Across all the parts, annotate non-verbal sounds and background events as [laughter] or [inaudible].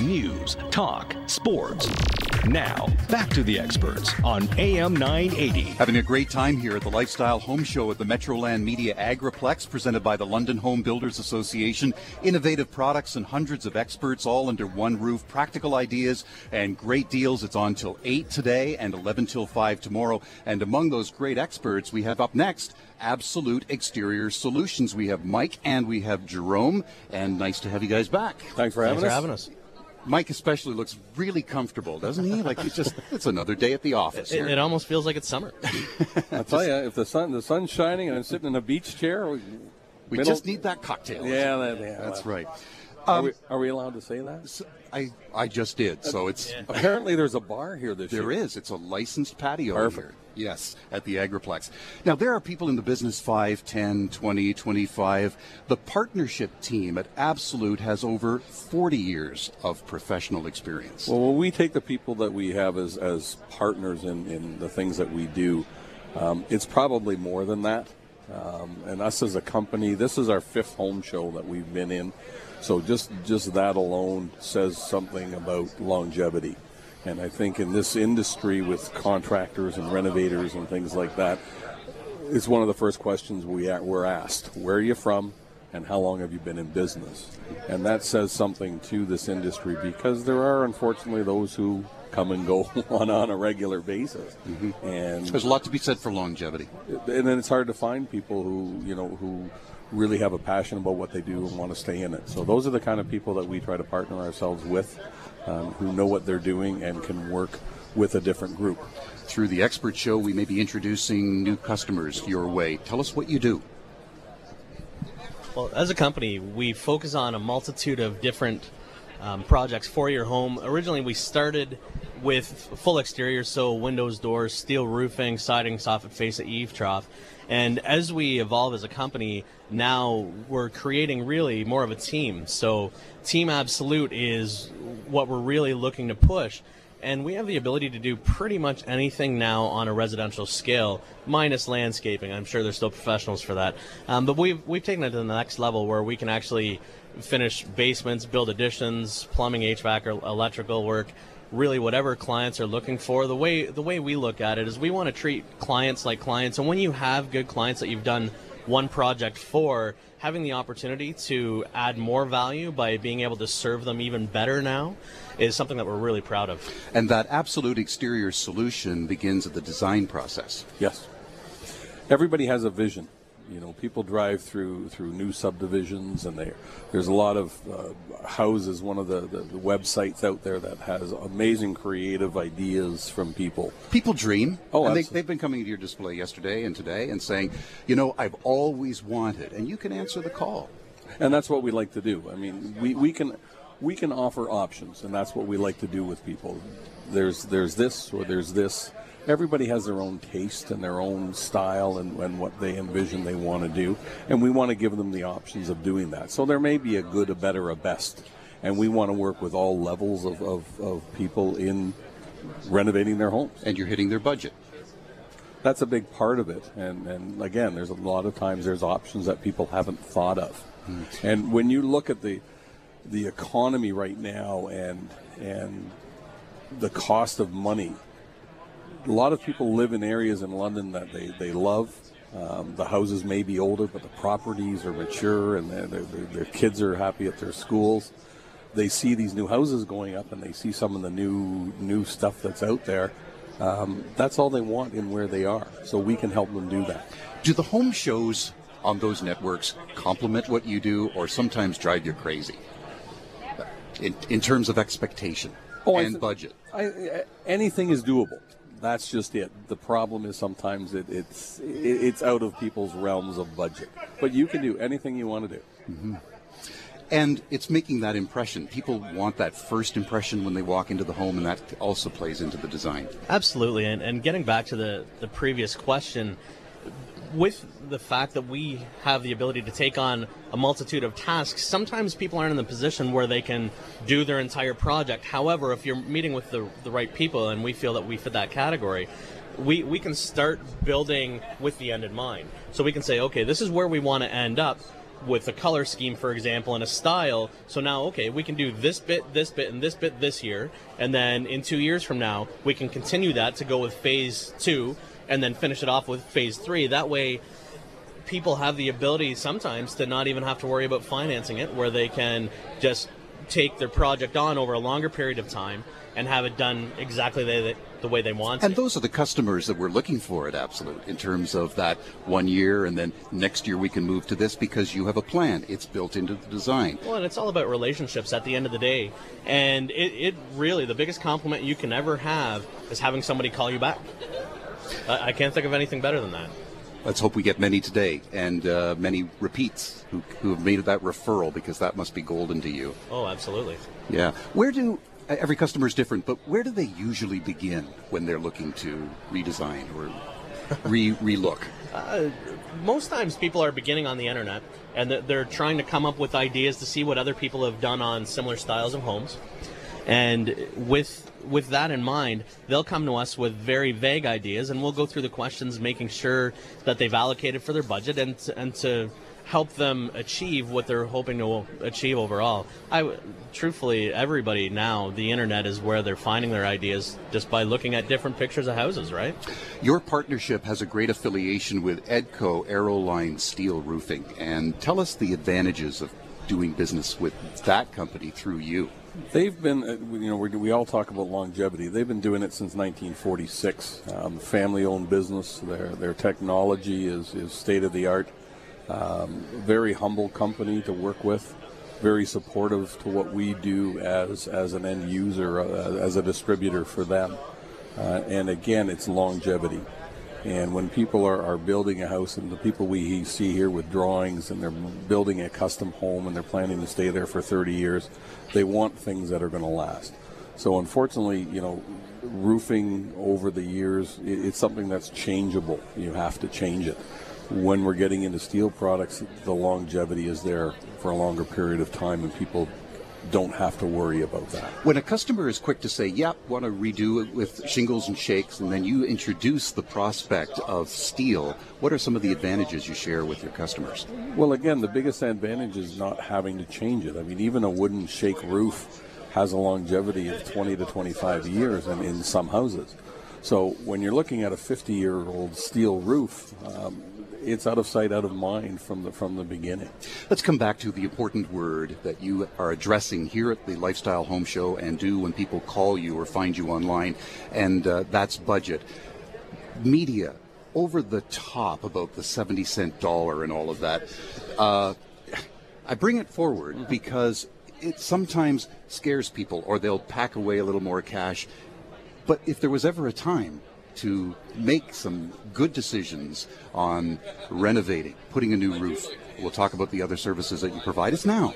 news, talk, sports. Now, back to the experts on AM 980. Having a great time here at the Lifestyle Home Show at the Metroland Media Agriplex, presented by the London Home Builders Association. Innovative products and hundreds of experts all under one roof. Practical ideas and great deals. It's on till 8 today and 11 till 5 tomorrow. And among those great experts, we have up next Absolute Exterior Solutions. We have Mike and we have Jerome. And nice to have you guys back. Thanks for having Thanks us. for having us. Mike especially looks really comfortable, doesn't he? Like it's just it's another day at the office. It, here. it almost feels like it's summer. [laughs] I tell you, if the sun the sun's shining and I'm sitting in a beach chair, we, we middle- just need that cocktail. Yeah, that, yeah, That's well, right. Are, um, we, are we allowed to say that? So I I just did. So it's Apparently, there's a bar here this there year. is. It's a licensed patio Perfect. here. Yes, at the Agriplex. Now there are people in the business 5, 10, 20, 25. The partnership team at Absolute has over 40 years of professional experience. Well, when we take the people that we have as, as partners in, in the things that we do, um, it's probably more than that. Um, and us as a company, this is our fifth home show that we've been in. So just just that alone says something about longevity. And I think in this industry with contractors and renovators and things like that, it's one of the first questions we we're asked: Where are you from, and how long have you been in business? And that says something to this industry because there are unfortunately those who come and go [laughs] on on a regular basis, mm-hmm. and There's a lot to be said for longevity. and then it's hard to find people who you know who really have a passion about what they do and want to stay in it. So those are the kind of people that we try to partner ourselves with, um, who know what they're doing and can work with a different group. Through the expert show, we may be introducing new customers your way. Tell us what you do. Well, as a company, we focus on a multitude of different um, projects for your home. Originally, we started with full exterior, so windows, doors, steel roofing, siding, soffit face, eave trough. And as we evolve as a company, now we're creating really more of a team. So, Team Absolute is what we're really looking to push. And we have the ability to do pretty much anything now on a residential scale, minus landscaping. I'm sure there's still professionals for that. Um, but we've, we've taken it to the next level where we can actually finish basements, build additions, plumbing, HVAC, or electrical work. Really, whatever clients are looking for. The way the way we look at it is we want to treat clients like clients. And when you have good clients that you've done one project for, having the opportunity to add more value by being able to serve them even better now is something that we're really proud of. And that absolute exterior solution begins at the design process. Yes. Everybody has a vision. You know, people drive through through new subdivisions, and they, there's a lot of uh, houses. One of the, the, the websites out there that has amazing creative ideas from people. People dream. Oh, and they, they've been coming to your display yesterday and today and saying, you know, I've always wanted, and you can answer the call. and that's what we like to do. I mean, we, we can we can offer options, and that's what we like to do with people. There's there's this or there's this. Everybody has their own taste and their own style and, and what they envision they want to do, and we want to give them the options of doing that. So there may be a good, a better, a best, and we want to work with all levels of, of, of people in renovating their homes And you're hitting their budget. that's a big part of it. And, and again, there's a lot of times there's options that people haven't thought of. Hmm. And when you look at the the economy right now and and the cost of money, a lot of people live in areas in London that they, they love. Um, the houses may be older, but the properties are mature and their, their, their kids are happy at their schools. They see these new houses going up and they see some of the new new stuff that's out there. Um, that's all they want in where they are. So we can help them do that. Do the home shows on those networks complement what you do or sometimes drive you crazy? In, in terms of expectation Oh, and th- budget. I, I, anything is doable. That's just it. The problem is sometimes it, it's it, it's out of people's realms of budget. But you can do anything you want to do. Mm-hmm. And it's making that impression. People want that first impression when they walk into the home, and that also plays into the design. Absolutely, and, and getting back to the, the previous question, with the fact that we have the ability to take on a multitude of tasks, sometimes people aren't in the position where they can do their entire project. However, if you're meeting with the, the right people, and we feel that we fit that category, we, we can start building with the end in mind. So we can say, okay, this is where we want to end up. with a color scheme, for example, and a style. So now, okay, we can do this bit, this bit, and this bit this year, and then in two years from now, we can continue that to go with phase two, and then finish it off with phase three. That way, people have the ability sometimes to not even have to worry about financing it, where they can just take their project on over a longer period of time and have it done exactly the, the way they want. It. And those are the customers that we're looking for at Absolute in terms of that one year and then next year we can move to this because you have a plan. It's built into the design. Well, and it's all about relationships at the end of the day. And it, it really, the biggest compliment you can ever have is having somebody call you back. I, I can't think of anything better than that. Let's hope we get many today and uh, many repeats who, who have made that referral because that must be golden to you. Oh, absolutely. Yeah. Where do every customer is different, but where do they usually begin when they're looking to redesign or re relook? [laughs] Uh, most times people are beginning on the internet and they're trying to come up with ideas to see what other people have done on similar styles of homes. And with with that in mind, they'll come to us with very vague ideas, and we'll go through the questions, making sure that they've allocated for their budget and to, and to help them achieve what they're hoping to achieve overall. I truthfully, everybody now, the internet is where they're finding their ideas just by looking at different pictures of houses, right? Your partnership has a great affiliation with Edco Arrowline Steel Roofing, and tell us the advantages of doing business with that company through you. They've been, uh, you know, we all talk about longevity. They've been doing it since 1946. Um, family-owned business. Their their technology is, is state of the art. Um, very humble company to work with, very supportive to what we do as as an end user, uh, as a distributor for them. Uh, and again, it's longevity. And when people are, are building a house, and the people we see here with drawings, and they're building a custom home, and they're planning to stay there for 30 years, they want things that are going to last. So unfortunately, you know, roofing over the years, it's something that's changeable. You have to change it when we're getting into steel products, the longevity is there for a longer period of time, and people don't have to worry about that. When a customer is quick to say, "Yep, want to redo it with shingles and shakes," and then you introduce the prospect of steel, what are some of the advantages you share with your customers? Well, again, the biggest advantage is not having to change it. I mean, even a wooden shake roof has a longevity of 20 to 25 years in, in some houses. So when you're looking at a 50 year old steel roof, um, it's out of sight, out of mind from the from the beginning. Let's come back to the important word that you are addressing here at the Lifestyle Home Show and do when people call you or find you online, and uh, that's budget. Media over the top about the 70 cent dollar and all of that. Uh, I bring it forward because it sometimes scares people or they'll pack away a little more cash. But if there was ever a time to make some good decisions on renovating, putting a new roof. We'll talk about the other services that you provide. It's now.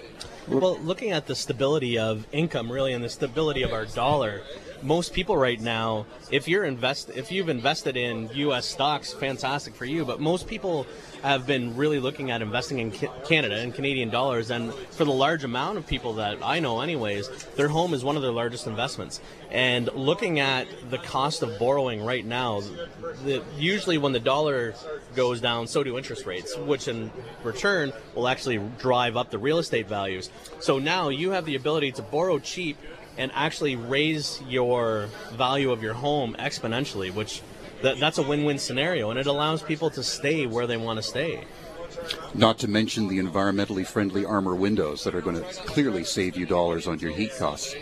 Well, looking at the stability of income, really, and the stability of our dollar, most people right now, if you're invest, if you've invested in U.S. stocks, fantastic for you. But most people have been really looking at investing in Canada and Canadian dollars. And for the large amount of people that I know, anyways, their home is one of their largest investments. And looking at the cost of borrowing right now, the, usually when the dollar goes down, so do interest rates, which in return will actually drive up the real estate values. So now you have the ability to borrow cheap and actually raise your value of your home exponentially, which that, that's a win-win scenario, and it allows people to stay where they want to stay. Not to mention the environmentally friendly armor windows that are going to clearly save you dollars on your heat costs.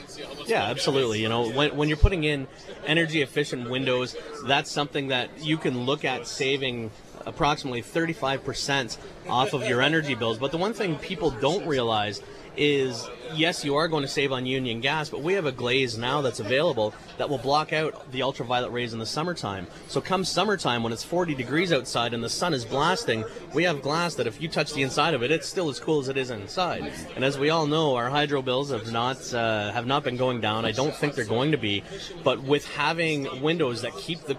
Yeah, absolutely. You know, when, when you're putting in energy efficient windows, that's something that you can look at saving approximately 35% off of your energy bills. But the one thing people don't realize is yes, you are going to save on union gas, but we have a glaze now that's available that will block out the ultraviolet rays in the summertime. So come summertime when it's 40 degrees outside and the sun is blasting, we have glass that if you touch the inside of it, it's still as cool as it is inside. And as we all know, our hydro bills have not uh, have not been going down. I don't think they're going to be, but with having windows that keep the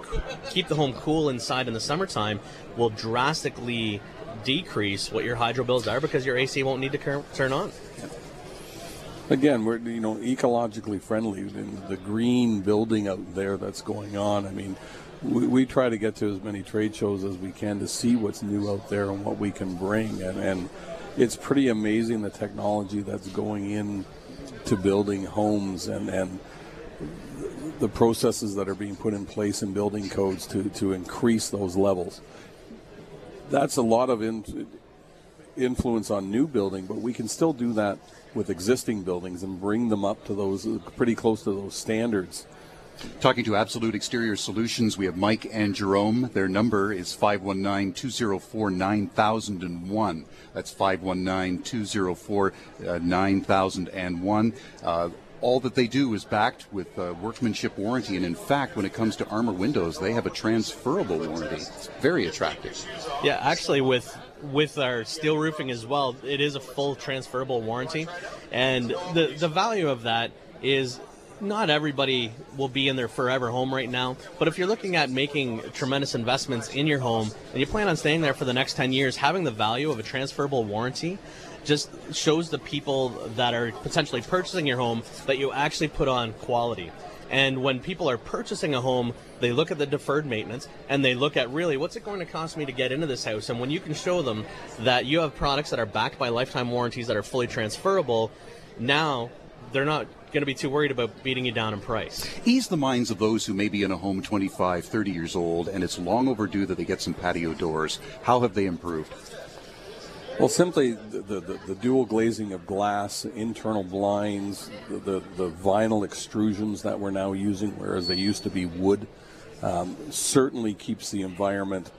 keep the home cool inside in the summertime will drastically decrease what your hydro bills are because your AC won't need to turn on. Again, we're you know ecologically friendly. The green building out there that's going on. I mean, we, we, try to get to as many trade shows as we can to see what's new out there and what we can bring. And, and it's pretty amazing the technology that's going in to building homes and, and the processes that are being put in place in building codes to, to increase those levels. That's a lot of in, influence on new building, but we can still do that with existing buildings and bring them up to those pretty close to those standards. Talking to Absolute Exterior Solutions, we have Mike and Jerome. Their number is 519 204 9001. That's 519 204 9001. Uh, all that they do is backed with uh, workmanship warranty, and in fact, when it comes to armor windows, they have a transferable warranty. It's very attractive. Yeah, actually, with with our steel roofing as well, it is a full transferable warranty, and the the value of that is not everybody will be in their forever home right now, but if you're looking at making tremendous investments in your home and you plan on staying there for the next 10 years, having the value of a transferable warranty just shows the people that are potentially purchasing your home that you actually put on quality. And when people are purchasing a home, they look at the deferred maintenance and they look at really what's it going to cost me to get into this house. And when you can show them that you have products that are backed by lifetime warranties that are fully transferable, now they're not going to be too worried about beating you down in price. Ease the minds of those who may be in a home 25, 30 years old, and it's long overdue that they get some patio doors. How have they improved? Well, simply the, the, the, dual glazing of glass, internal blinds, the, the, the, vinyl extrusions that we're now using, whereas they used to be wood, um, certainly keeps the environment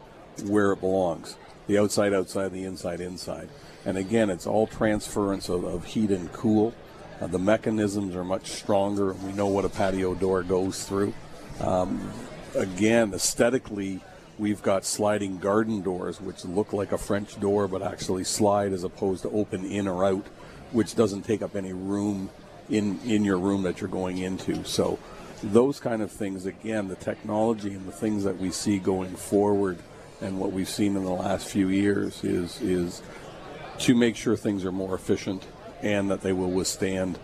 where it belongs. The outside, outside, the inside, inside. And again, it's all transference of, of heat and cool. Uh, the mechanisms are much stronger. We know what a patio door goes through. Um, again, aesthetically, we've got sliding garden doors, which look like a French door but actually slide as opposed to open in or out, which doesn't take up any room in, in your room that you're going into. So, those kind of things, again, the technology and the things that we see going forward and what we've seen in the last few years is, is to make sure things are more efficient and that they will withstand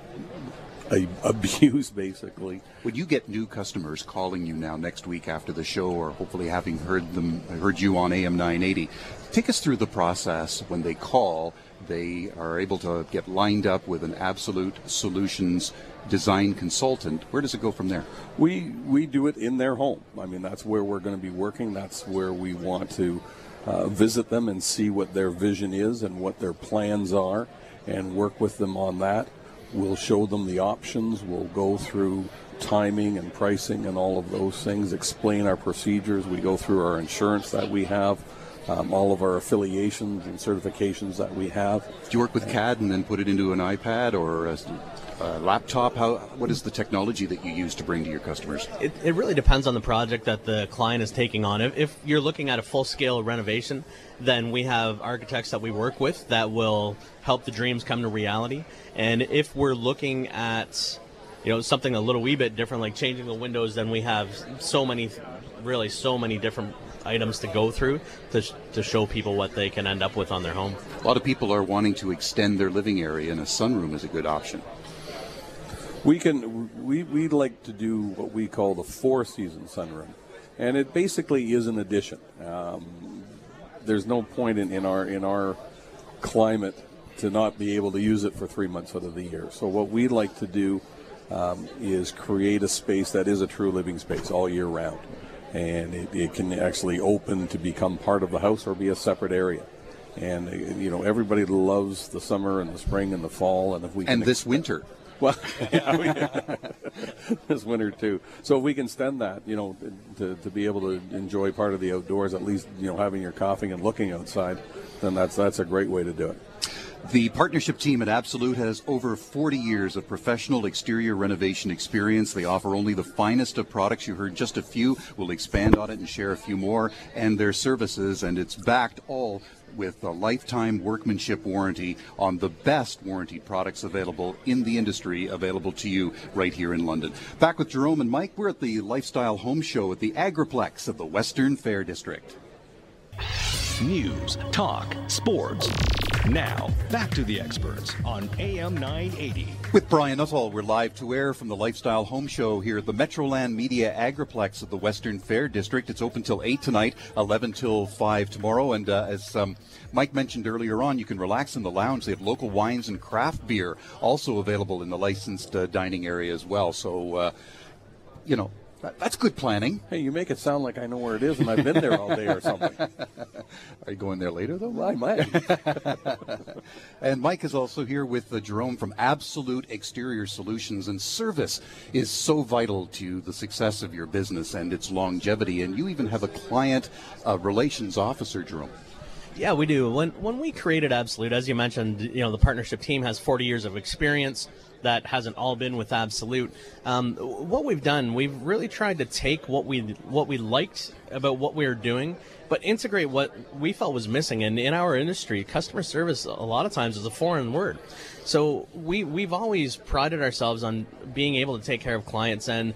a, abuse, basically. Would you get new customers calling you now next week after the show, or hopefully having heard them heard you on AM 980? Take us through the process when they call. They are able to get lined up with an Absolute Solutions design consultant. Where does it go from there? We we do it in their home. I mean, that's where we're going to be working. That's where we want to uh, visit them and see what their vision is and what their plans are and work with them on that. We'll show them the options. We'll go through timing and pricing and all of those things, explain our procedures. We go through our insurance that we have, um, all of our affiliations and certifications that we have. Do you work with CAD and then put it into an iPad or a, a laptop? How, what is the technology that you use to bring to your customers? It, it really depends on the project that the client is taking on. If, if you're looking at a full scale renovation, then we have architects that we work with that will help the dreams come to reality. And if we're looking at you know something a little wee bit different like changing the windows then we have so many really so many different items to go through to, to show people what they can end up with on their home. A lot of people are wanting to extend their living area and a sunroom is a good option. We can we we like to do what we call the four season sunroom and it basically is an addition. Um, there's no point in, in our in our climate to not be able to use it for three months out of the year. So what we like to do um, is create a space that is a true living space all year round. And it, it, can actually open to become part of the house or be a separate area. And uh, you know everybody loves the summer and the spring and the fall, and if we and this winter, [laughs] well, yeah, [laughs] this winter too. So if we can extend that, you know, to, to be able to enjoy part of the outdoors, at least you know having your coffee and looking outside, then that's that's a great way to do it. The partnership team at Absolute has over 40 years of professional exterior renovation experience. They offer only the finest of products. You heard just a few. We'll expand on it and share a few more and their services, and it's backed all with a lifetime workmanship warranty on the best warranty products available in the industry, available to you right here in London. Back with Jerome and Mike, we're at the Lifestyle Home Show at the Agriplex of the Western Fair District. News, talk, sports. Now, back to the experts on AM 980. With Brian Nuttall, we're live to air from the Lifestyle Home Show here at the Metroland Media Agriplex of the Western Fair District. It's open till 8 tonight, 11 till 5 tomorrow. And uh, as um, Mike mentioned earlier on, you can relax in the lounge. They have local wines and craft beer also available in the licensed uh, dining area as well. So, uh, you know, that's good planning. Hey, you make it sound like I know where it is and I've been there all day or something. [laughs] Are you going there later, though? I might. [laughs] and Mike is also here with uh, Jerome from Absolute Exterior Solutions. And service is so vital to the success of your business and its longevity. And you even have a client uh, relations officer, Jerome. Yeah, we do. When when we created Absolute, as you mentioned, you know the partnership team has 40 years of experience that hasn't all been with Absolute. Um, what we've done, we've really tried to take what we what we liked about what we were doing, but integrate what we felt was missing. And in our industry, customer service a lot of times is a foreign word. So we we've always prided ourselves on being able to take care of clients and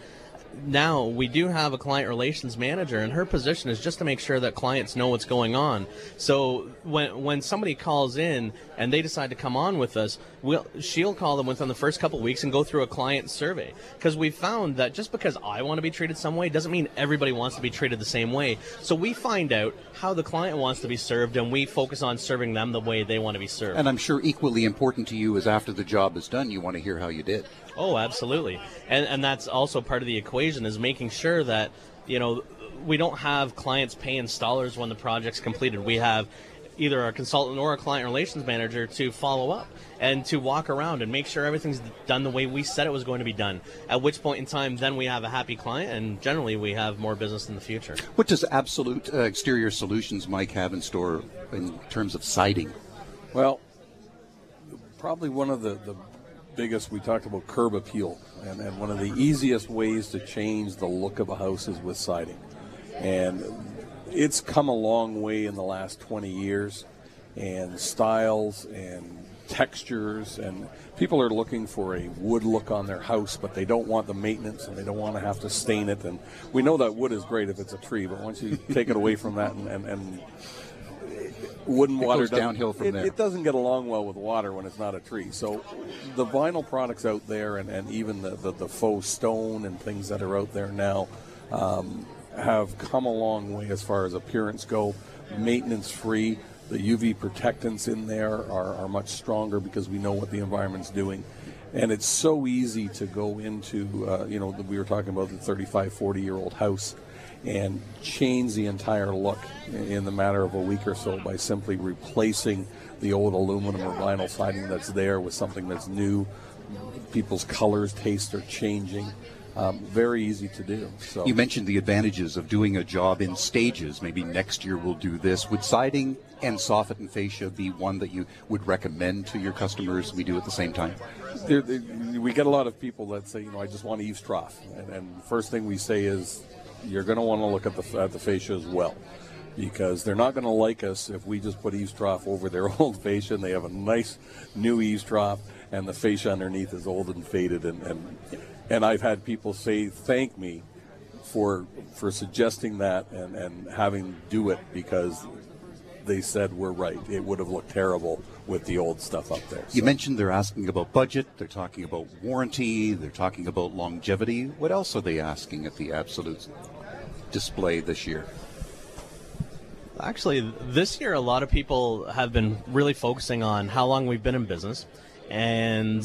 now we do have a client relations manager and her position is just to make sure that clients know what's going on. So when when somebody calls in and they decide to come on with us we'll she'll call them within the first couple weeks and go through a client survey. Because we found that just because i want to be treated some way doesn't mean everybody wants to be treated the same way. So we find out how the client wants to be served and we focus on serving them the way they want to be served. And i'm sure equally important to you is after the job is done you want to hear how you did Oh, absolutely. And and that's also part of the equation is making sure that, you know, we don't have clients pay installers when the project's completed. We have either a consultant or a client relations manager to follow up and to walk around and make sure everything's done the way we said it was going to be done. At which point in time, then we have a happy client, and generally we have more business in the future. What does Absolute uh, Exterior Solutions, Mike, have in store in terms of siding? Well, probably one of the, the biggest, we talked about curb appeal, and, and one of the easiest ways to change the look of a house is with siding. And it's come a long way in the last 20 years, and styles and textures, and people are looking for a wood look on their house, but they don't want the maintenance and they don't want to have to stain it. And we know that wood is great if it's a tree, but once you take it away from that and, and, and wooden it water downhill from it, there. It doesn't get along well with water when it's not a tree. So the vinyl products out there, and, and even the, the, the faux stone and things that are out there now, um, have come a long way as far as appearance go. Maintenance free. The UV protectants in there are, are much stronger because we know what the environment's doing. And it's so easy to go into, uh, you know, we were talking about the 35, 40 year old house and change the entire look in the matter of a week or so by simply replacing the old aluminum or vinyl siding that's there with something that's new. People's colors, tastes are changing. Um, very easy to do. So you mentioned the advantages of doing a job in stages. Maybe next year we'll do this. Would siding and soffit and fascia be one that you would recommend to your customers? We do at the same time. There, there, we get a lot of people that say, you know, I just want eaves trough, and, and first thing we say is, you're going to want to look at the at the fascia as well because they're not going to like us if we just put eaves trough over their [laughs] old fascia and they have a nice new eaves trough and the fascia underneath is old and faded and and, and I've had people say thank me for for suggesting that and, and having do it because they said we're right. It would have looked terrible with the old stuff up there. So. You mentioned they're asking about budget, they're talking about warranty, they're talking about longevity. What else are they asking at the Absolute display this year? Actually, this year, a lot of people have been really focusing on how long we've been in business and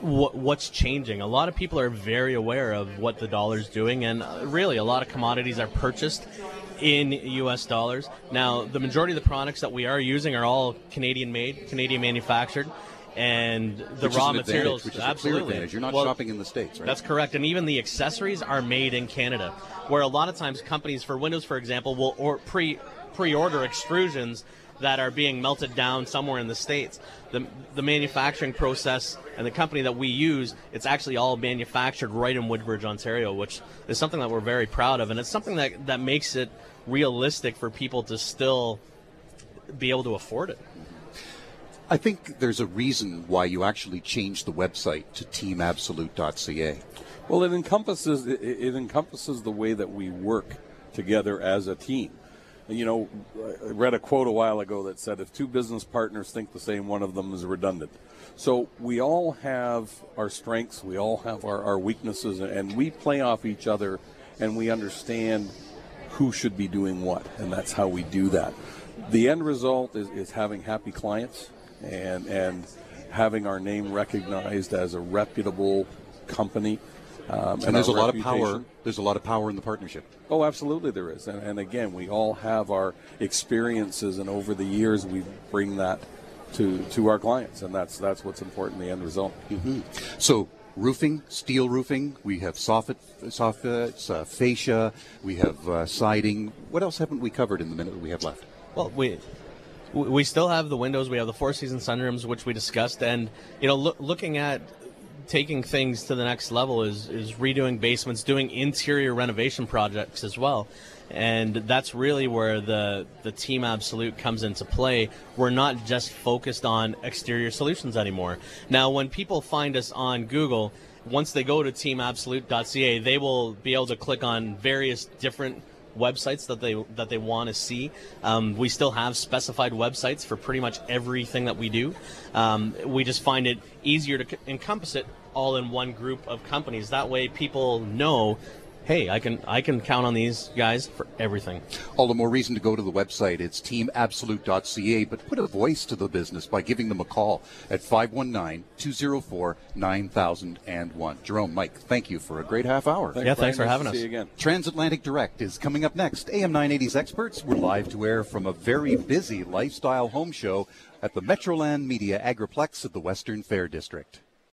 what, what's changing. A lot of people are very aware of what the dollar's doing, and uh, really, a lot of commodities are purchased in US dollars. Now, the majority of the products that we are using are all Canadian made, Canadian manufactured. And the which raw materials, which is absolutely. You're not well, shopping in the states, right? That's correct, and even the accessories are made in Canada. Where a lot of times companies for Windows, for example, will or pre pre-order extrusions that are being melted down somewhere in the states. The, the manufacturing process and the company that we use, it's actually all manufactured right in Woodbridge, Ontario, which is something that we're very proud of, and it's something that that makes it realistic for people to still be able to afford it. I think there's a reason why you actually changed the website to teamabsolute.ca. Well, it encompasses it, it encompasses the way that we work together as a team. You know, I read a quote a while ago that said, if two business partners think the same, one of them is redundant. So we all have our strengths, we all have our, our weaknesses, and we play off each other and we understand who should be doing what, and that's how we do that. The end result is, is having happy clients and, and having our name recognized as a reputable company. Um, And there's a our lot of power. There's a lot of power in the partnership. Oh, absolutely, there is. And, and again, we all have our experiences, and over the years, we bring that to to our clients, and that's that's what's important. The end result. So roofing, steel roofing. We have soffit, soffits, uh, fascia. We have uh, siding. What else haven't we covered in the minute that we have left? Well, we we still have the windows. We have the four season sunrooms, which we discussed, and you know, loo- looking at taking things to the next level is is redoing basements, doing interior renovation projects as well. And that's really where the the Team Absolute comes into play. We're not just focused on exterior solutions anymore. Now, when people find us on Google, once they go to teamabsolute.ca, they will be able to click on various different websites that they that they want to see. Um, we still have specified websites for pretty much everything that we do. Um, we just find it easier to c- encompass it all in one group of companies. That way, people know, hey, I can I can count on these guys for everything. All the more reason to go to the website. It's teamabsolute.ca, but put a voice to the business by giving them a call at 519-204-9001. Jerome, Mike, thank you for a great half hour. Yeah, thanks for Brian. having Nice us. See you again. Transatlantic Direct is coming up next. AM 980's experts. We're live to air from a very busy lifestyle home show at the Metroland Media Agriplex of the Western Fair District.